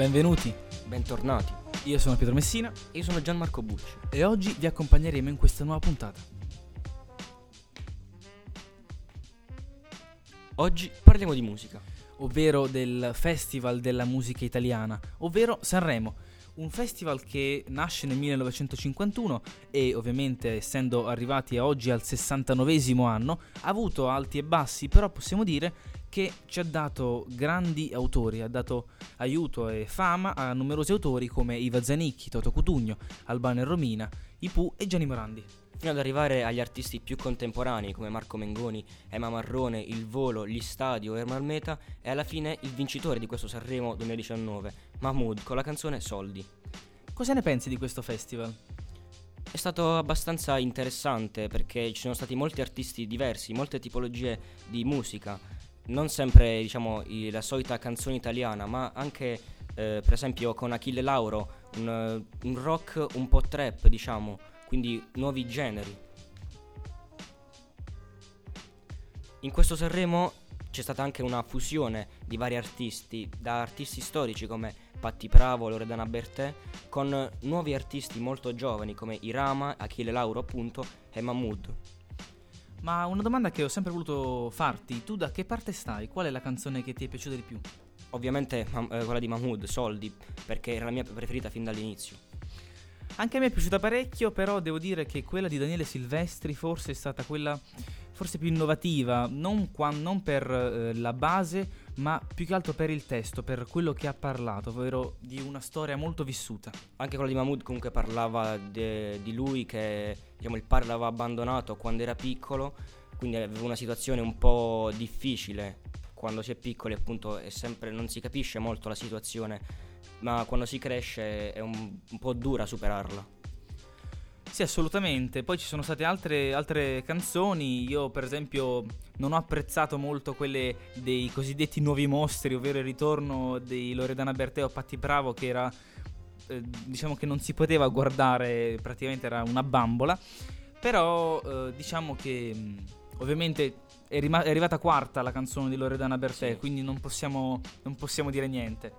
Benvenuti, Bentornati, io sono Pietro Messina io sono Gianmarco Bucci. e oggi vi accompagneremo in questa nuova puntata. Oggi parliamo di musica. ovvero del Festival della musica italiana, ovvero Sanremo, un festival che nasce nel 1951 e ovviamente essendo arrivati oggi al 69 anno ha avuto alti e bassi, però possiamo dire che ci ha dato grandi autori, ha dato aiuto e fama a numerosi autori come Iva Zanicchi, Toto Cutugno, Albano e Romina, Ipu e Gianni Morandi. Fino ad arrivare agli artisti più contemporanei come Marco Mengoni, Emma Marrone, Il Volo, Gli Stadio, Ermal Meta e alla fine il vincitore di questo Sanremo 2019, Mahmood, con la canzone Soldi. Cosa ne pensi di questo festival? È stato abbastanza interessante perché ci sono stati molti artisti diversi, molte tipologie di musica, non sempre diciamo i- la solita canzone italiana, ma anche eh, per esempio con Achille Lauro un, un rock un po' trap diciamo, quindi nuovi generi. In questo Sanremo c'è stata anche una fusione di vari artisti, da artisti storici come Patti Pravo, Loredana Bertè, con nuovi artisti molto giovani come Irama, Achille Lauro appunto e Mahmood. Ma una domanda che ho sempre voluto farti, tu da che parte stai? Qual è la canzone che ti è piaciuta di più? Ovviamente eh, quella di Mahmood, Soldi, perché era la mia preferita fin dall'inizio. Anche a me è piaciuta parecchio, però devo dire che quella di Daniele Silvestri forse è stata quella forse più innovativa, non, qua- non per eh, la base, ma più che altro per il testo, per quello che ha parlato, ovvero di una storia molto vissuta. Anche quella di Mahmood comunque parlava de- di lui che diciamo, il padre l'aveva abbandonato quando era piccolo, quindi aveva una situazione un po' difficile quando si è piccoli, appunto, è sempre, non si capisce molto la situazione, ma quando si cresce è un, un po' dura superarla. Sì, assolutamente. Poi ci sono state altre, altre canzoni. Io, per esempio, non ho apprezzato molto quelle dei cosiddetti nuovi mostri, ovvero il ritorno di Loredana Bertè o Patti Bravo, che era. eh, diciamo che non si poteva guardare, praticamente era una bambola. Però, eh, diciamo che. ovviamente. È, rima- è arrivata quarta la canzone di Loredana Bertè, Sì. quindi non possiamo, non possiamo dire niente.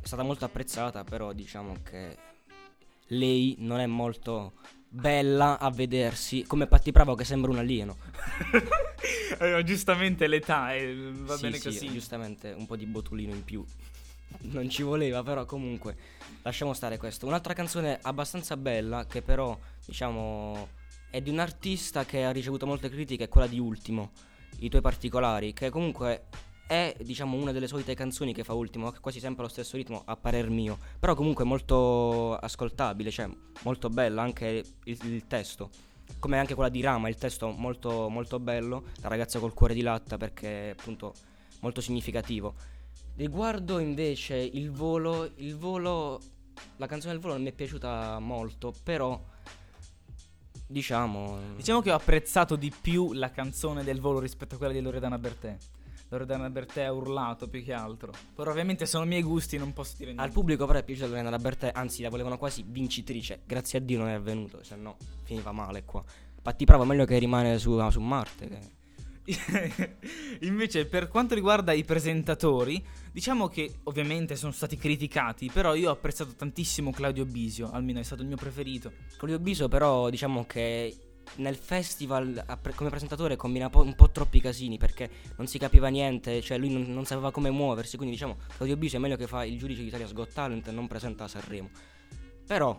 È stata molto apprezzata, però diciamo che lei non è molto bella a vedersi come Patti Bravo che sembra un alieno. Aveva giustamente l'età e va Sì, bene sì, così. Giustamente un po' di botulino in più. Non ci voleva, però comunque lasciamo stare questo. Un'altra canzone abbastanza bella che però, diciamo, è di un artista che ha ricevuto molte critiche, è quella di Ultimo, I tuoi particolari, che comunque è, diciamo, una delle solite canzoni che fa Ultimo, che quasi sempre allo stesso ritmo a parer mio, però comunque molto ascoltabile, cioè molto bella anche il, il testo. Come anche quella di Rama, il testo molto molto bello, la ragazza col cuore di latta perché è appunto molto significativo. Riguardo invece il volo, il volo, la canzone del volo non mi è piaciuta molto, però diciamo... Diciamo che ho apprezzato di più la canzone del volo rispetto a quella di Loredana Bertè. Loredana Bertè ha urlato più che altro. Però ovviamente sono miei gusti, non posso dire Al niente. pubblico però è piaciuta Lorena Bertè, anzi la volevano quasi vincitrice, grazie a Dio non è avvenuto, se no finiva male qua. Patti Bravo è meglio che rimane su, su Marte. che- Invece, per quanto riguarda i presentatori, diciamo che ovviamente sono stati criticati, però io ho apprezzato tantissimo Claudio Bisio, almeno è stato il mio preferito. Claudio Biso però diciamo che nel festival come presentatore combina un po' troppi casini perché non si capiva niente, cioè lui non, non sapeva come muoversi, quindi diciamo Claudio Biso è meglio che fa il giudice di Italia Got Talent e non presenta Sanremo. Però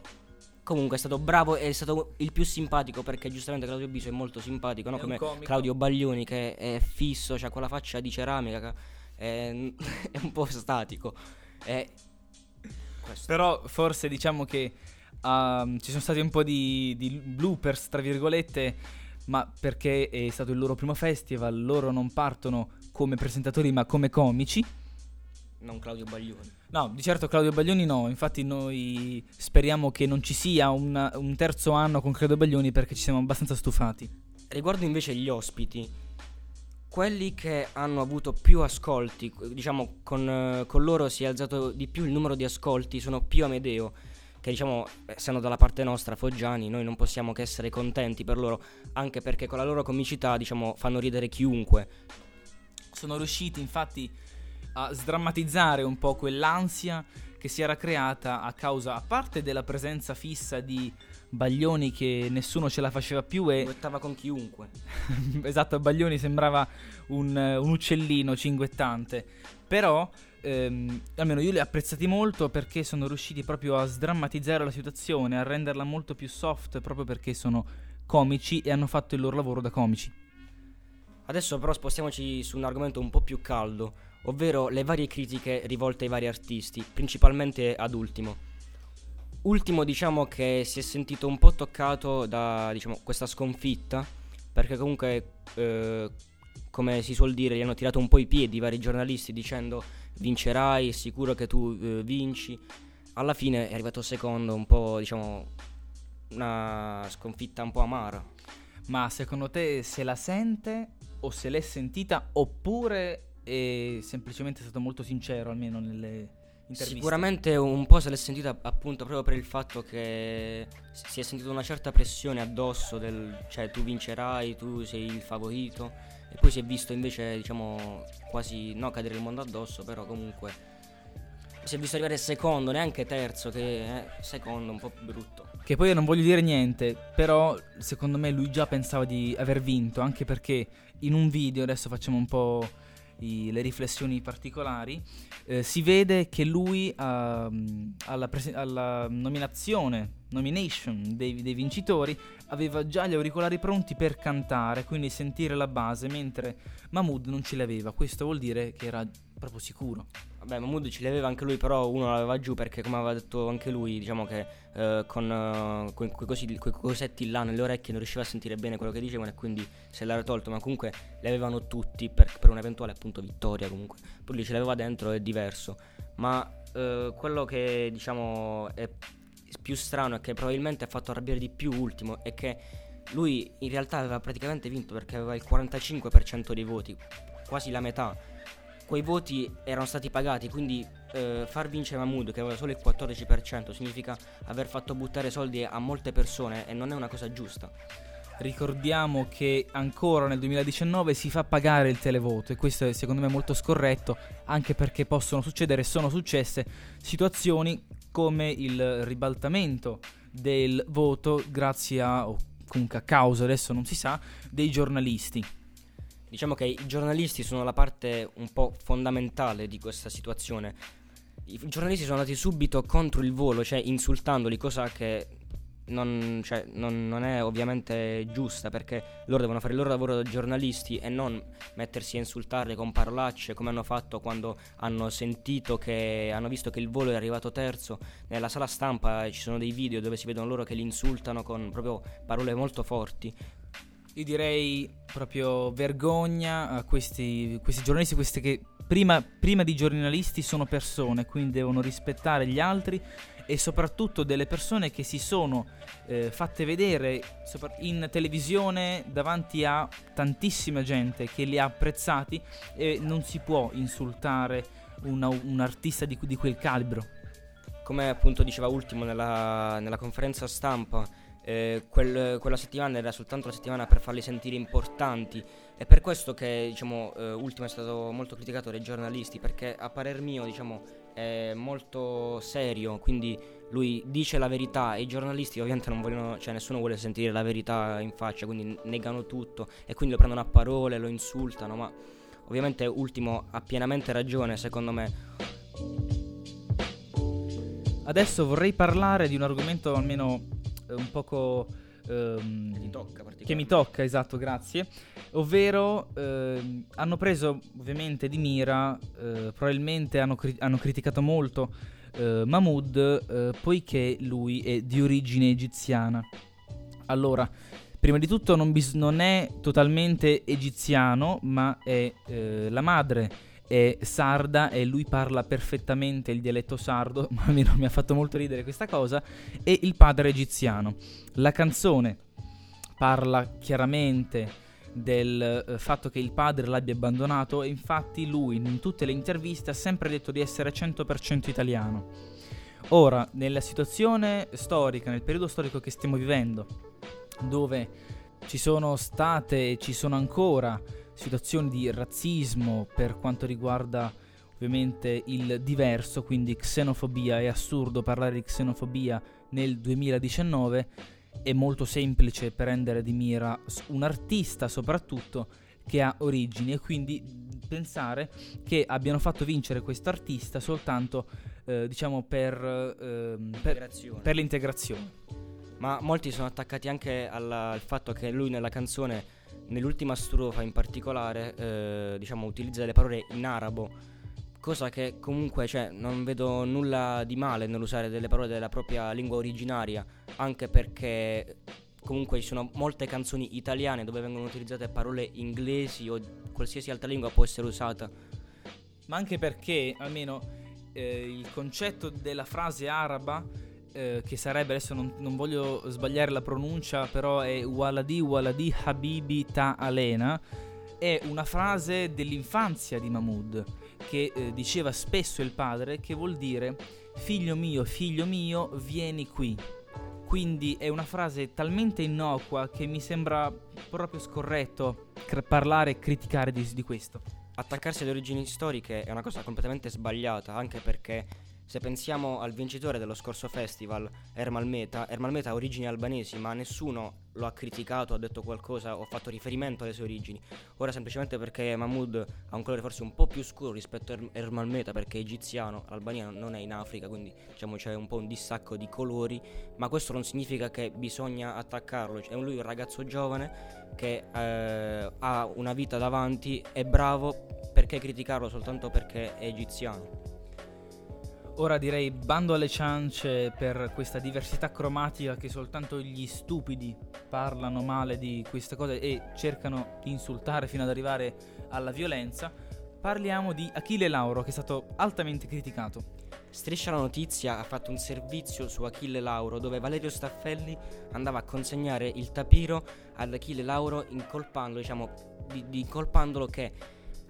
comunque è stato bravo e è stato il più simpatico perché giustamente Claudio Biso è molto simpatico, no? Come. Claudio Baglioni che è fisso, ha quella faccia di ceramica, è, è un po' statico. È. Però forse diciamo che ehm, ci sono stati un po' di, di bloopers, tra virgolette, ma perché è stato il loro primo festival, loro non partono come presentatori ma come comici. Non Claudio Baglioni. No, di certo Claudio Baglioni no, infatti noi speriamo che non ci sia un, un terzo anno con Claudio Baglioni perché ci siamo abbastanza stufati. Riguardo invece gli ospiti, quelli che hanno avuto più ascolti, diciamo con, con loro si è alzato di più il numero di ascolti, sono più Amedeo, che diciamo essendo dalla parte nostra Foggiani, noi non possiamo che essere contenti per loro, anche perché con la loro comicità diciamo fanno ridere chiunque. Sono riusciti infatti a sdrammatizzare un po' quell'ansia che si era creata a causa, a parte della presenza fissa di Baglioni che nessuno ce la faceva più e... Duettava con chiunque. esatto, Baglioni sembrava un, un uccellino cinguettante, però ehm, almeno io li ho apprezzati molto perché sono riusciti proprio a sdrammatizzare la situazione, a renderla molto più soft proprio perché sono comici e hanno fatto il loro lavoro da comici. Adesso però spostiamoci su un argomento un po' più caldo, ovvero le varie critiche rivolte ai vari artisti, principalmente ad Ultimo. Ultimo diciamo che si è sentito un po' toccato da diciamo, questa sconfitta, perché comunque eh, come si suol dire gli hanno tirato un po' i piedi i vari giornalisti dicendo vincerai, è sicuro che tu eh, vinci. Alla fine è arrivato secondo, un po' diciamo una sconfitta un po' amara. Ma secondo te se la sente o se l'è sentita oppure è semplicemente stato molto sincero almeno nelle interviste? Sicuramente un po' se l'è sentita appunto proprio per il fatto che si è sentita una certa pressione addosso del cioè tu vincerai, tu sei il favorito e poi si è visto invece diciamo quasi no cadere il mondo addosso però comunque si è visto arrivare secondo, neanche terzo, che è secondo un po' brutto. Che poi io non voglio dire niente, però secondo me lui già pensava di aver vinto, anche perché in un video, adesso facciamo un po' i, le riflessioni particolari, eh, si vede che lui uh, alla, prese- alla, nominazione, nomination dei, dei vincitori, aveva già gli auricolari pronti per cantare, quindi sentire la base, mentre Mahmood non ce li aveva. Questo vuol dire che era proprio sicuro. Vabbè, Mahmood ce li aveva anche lui, però uno l'aveva giù perché, come aveva detto anche lui, diciamo che eh, con uh, quei, quei, quei, cosetti là nelle orecchie non riusciva a sentire bene quello che dicevano e quindi se l'era tolto, ma comunque li avevano tutti per, per un'eventuale appunto vittoria comunque. Poi lui ce l'aveva dentro, è diverso. Ma eh, quello che diciamo è più strano e che probabilmente ha fatto arrabbiare di più ultimo è che lui in realtà aveva praticamente vinto perché aveva il 45% dei voti, quasi la metà quei voti erano stati pagati, quindi eh, far vincere Mahmood che aveva solo il 14% significa aver fatto buttare soldi a molte persone e non è una cosa giusta. Ricordiamo che ancora nel 2019 si fa pagare il televoto e questo è secondo me molto scorretto anche perché possono succedere e sono successe situazioni come il ribaltamento del voto grazie a o comunque a causa adesso non si sa dei giornalisti Diciamo che i giornalisti sono la parte un po' fondamentale di questa situazione. I giornalisti sono andati subito contro il volo, cioè insultandoli, cosa che non, cioè, non, non, è ovviamente giusta perché loro devono fare il loro lavoro da giornalisti e non mettersi a insultarli con parolacce come hanno fatto quando hanno sentito che hanno visto che il volo è arrivato terzo nella sala stampa ci sono dei video dove si vedono loro che li insultano con proprio parole molto forti io direi proprio vergogna a questi, questi giornalisti, questi che prima, prima, di giornalisti sono persone, quindi devono rispettare gli altri e soprattutto delle persone che si sono eh, fatte vedere in televisione davanti a tantissima gente che li ha apprezzati e non si può insultare una, un artista di, di quel calibro. Come appunto diceva Ultimo nella, nella conferenza stampa, eh, quel, quella settimana era soltanto la settimana per farli sentire importanti. È per questo che diciamo, eh, Ultimo è stato molto criticato dai giornalisti, perché a parer mio diciamo, è molto serio, quindi lui dice la verità e i giornalisti ovviamente non vogliono, cioè nessuno vuole sentire la verità in faccia, quindi negano tutto e quindi lo prendono a parole, lo insultano, ma ovviamente Ultimo ha pienamente ragione secondo me. Adesso vorrei parlare di un argomento almeno un poco... Mi tocca che mi tocca, esatto, grazie. Ovvero eh, hanno preso ovviamente di mira, eh, probabilmente hanno, cri- hanno, criticato molto eh, Mahmoud eh, poiché lui è di origine egiziana. Allora, prima di tutto non, bis- non è totalmente egiziano, ma è eh, la madre è sarda e lui parla perfettamente il dialetto sardo, ma almeno mi ha fatto molto ridere questa cosa, e il padre egiziano. La canzone parla chiaramente del eh, fatto che il padre l'abbia abbandonato e infatti lui in tutte le interviste ha sempre detto di essere 100% italiano. Ora, nella situazione storica, nel periodo storico che stiamo vivendo, dove ci sono state e ci sono ancora situazioni di razzismo per quanto riguarda ovviamente il diverso, quindi xenofobia, è assurdo parlare di xenofobia nel 2019, è molto semplice prendere di mira un artista soprattutto che ha origini e quindi pensare che abbiano fatto vincere questo artista soltanto eh, diciamo per, eh, per, per, l'integrazione. Ma molti sono attaccati anche alla, al fatto che lui nella canzone, nell'ultima strofa in particolare, eh, diciamo utilizza le parole in arabo cosa che comunque cioè, non vedo nulla di male nell'usare delle parole della propria lingua originaria, anche perché comunque ci sono molte canzoni italiane dove vengono utilizzate parole inglesi o qualsiasi altra lingua può essere usata. Ma anche perché almeno eh, il concetto della frase araba, eh, che sarebbe, adesso non, non, voglio sbagliare la pronuncia, però è Waladi Waladi Habibi Ta Alena, è una frase dell'infanzia di Mahmoud che eh, diceva spesso il padre, che vuol dire figlio mio, figlio mio, vieni qui. Quindi è una frase talmente innocua che mi sembra proprio scorretto cr- parlare e criticare di, di questo. Attaccarsi alle origini storiche è una cosa completamente sbagliata, anche perché se pensiamo al vincitore dello scorso festival, Ermal Meta, Ermal Meta ha origini albanesi, ma nessuno lo ha criticato, ha detto qualcosa o ha fatto riferimento alle sue origini. Ora semplicemente perché Mahmoud ha un colore forse un po' più scuro rispetto a Ermal Meta perché è egiziano, l'Albania non è in Africa, quindi diciamo c'è un po' un dissacco di colori, ma questo non significa che bisogna attaccarlo, è lui un ragazzo giovane che eh, ha una vita davanti, è bravo, perché criticarlo soltanto perché è egiziano? Ora direi bando alle ciance per questa diversità cromatica che soltanto gli stupidi parlano male di queste cose e cercano di insultare fino ad arrivare alla violenza. Parliamo di Achille Lauro che è stato altamente criticato. Striscia la notizia ha fatto un servizio su Achille Lauro dove Valerio Staffelli andava a consegnare il tapiro ad Achille Lauro incolpando, diciamo, di, di incolpandolo che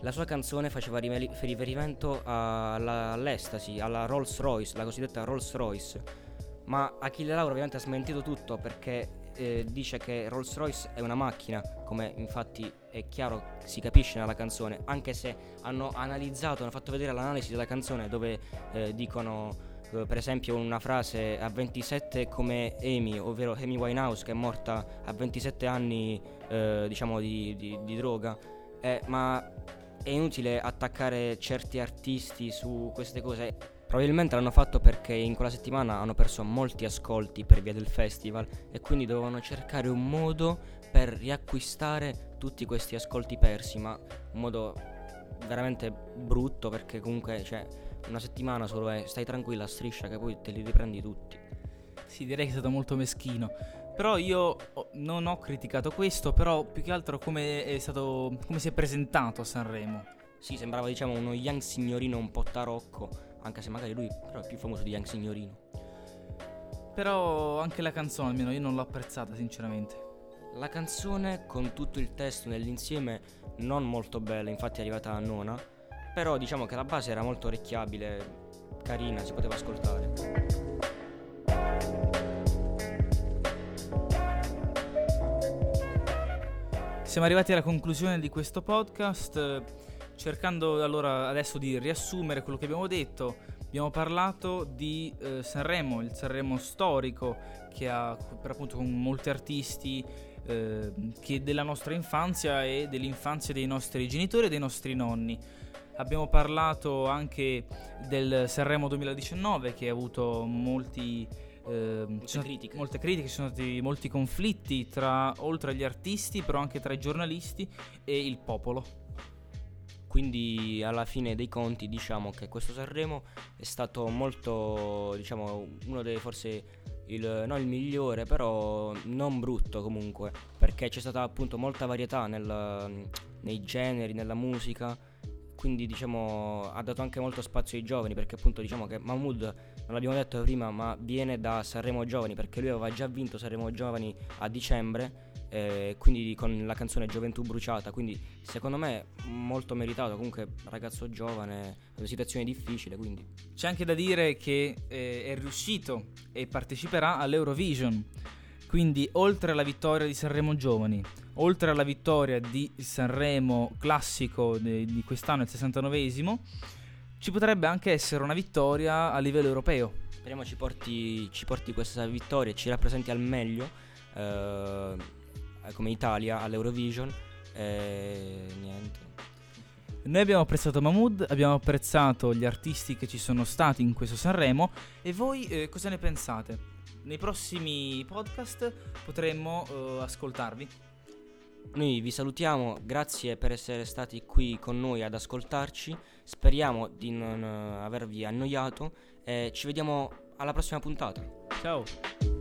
la sua canzone faceva riferimento all'estasi, alla Rolls Royce, la cosiddetta Rolls Royce. Ma Achille Lauro ovviamente ha smentito tutto perché eh, dice che Rolls Royce è una macchina, come infatti è chiaro, si capisce nella canzone, anche se hanno analizzato, hanno fatto vedere l'analisi della canzone dove eh, dicono eh, per esempio una frase a 27 come Amy, ovvero Amy Winehouse che è morta a 27 anni eh, diciamo di, di, di droga, eh, ma è inutile attaccare certi artisti su queste cose. Probabilmente l'hanno fatto perché in quella settimana hanno perso molti ascolti per via del festival e quindi dovevano cercare un modo per riacquistare tutti questi ascolti persi, ma un modo veramente brutto perché comunque cioè, una settimana solo è stai tranquilla striscia che poi te li riprendi tutti. Sì, direi che è stato molto meschino. Però io non ho criticato questo, però più che altro come è stato. come si è presentato a Sanremo. Sì, sembrava diciamo uno young signorino un po' tarocco, anche se magari lui però è più famoso di young signorino. Però anche la canzone almeno io non l'ho apprezzata sinceramente. La canzone con tutto il testo nell'insieme non molto bella, infatti è arrivata a nona, però diciamo che la base era molto orecchiabile, carina, si poteva ascoltare. Siamo arrivati alla conclusione di questo podcast, cercando allora adesso di riassumere quello che abbiamo detto. Abbiamo parlato di eh, Sanremo, il Sanremo storico che ha per appunto con molti artisti eh, che della nostra infanzia e dell'infanzia dei nostri genitori e dei nostri nonni. Abbiamo parlato anche del Sanremo 2019 che ha avuto molti eh, molte, critiche. molte critiche, ci sono stati molti conflitti tra, oltre agli artisti, però anche tra i giornalisti e il popolo. Quindi alla fine dei conti diciamo che questo Sanremo è stato molto, diciamo, uno dei forse il, non il migliore, però non brutto comunque, perché c'è stata appunto molta varietà nel, nei generi, nella musica quindi diciamo ha dato anche molto spazio ai giovani perché appunto diciamo che Mahmood non l'abbiamo detto prima ma viene da Sanremo Giovani perché lui aveva già vinto Sanremo Giovani a dicembre eh, quindi con la canzone Gioventù Bruciata. Quindi secondo me molto meritato. Comunque ragazzo giovane una situazione difficile quindi. C'è anche da dire che eh, è riuscito e parteciperà all'Eurovision quindi oltre alla vittoria di Sanremo Giovani oltre alla vittoria di Sanremo classico di quest'anno, il 69esimo, ci potrebbe anche essere una vittoria a livello europeo. Speriamo ci porti, ci porti questa vittoria e ci rappresenti al meglio eh, come Italia all'Eurovision. E niente. Noi abbiamo apprezzato Mahmood, abbiamo apprezzato gli artisti che ci sono stati in questo Sanremo e voi eh, cosa ne pensate? Nei prossimi podcast potremmo eh, ascoltarvi. Noi vi salutiamo, grazie per essere stati qui con noi ad ascoltarci, speriamo di non eh, avervi annoiato e ci vediamo alla prossima puntata. Ciao!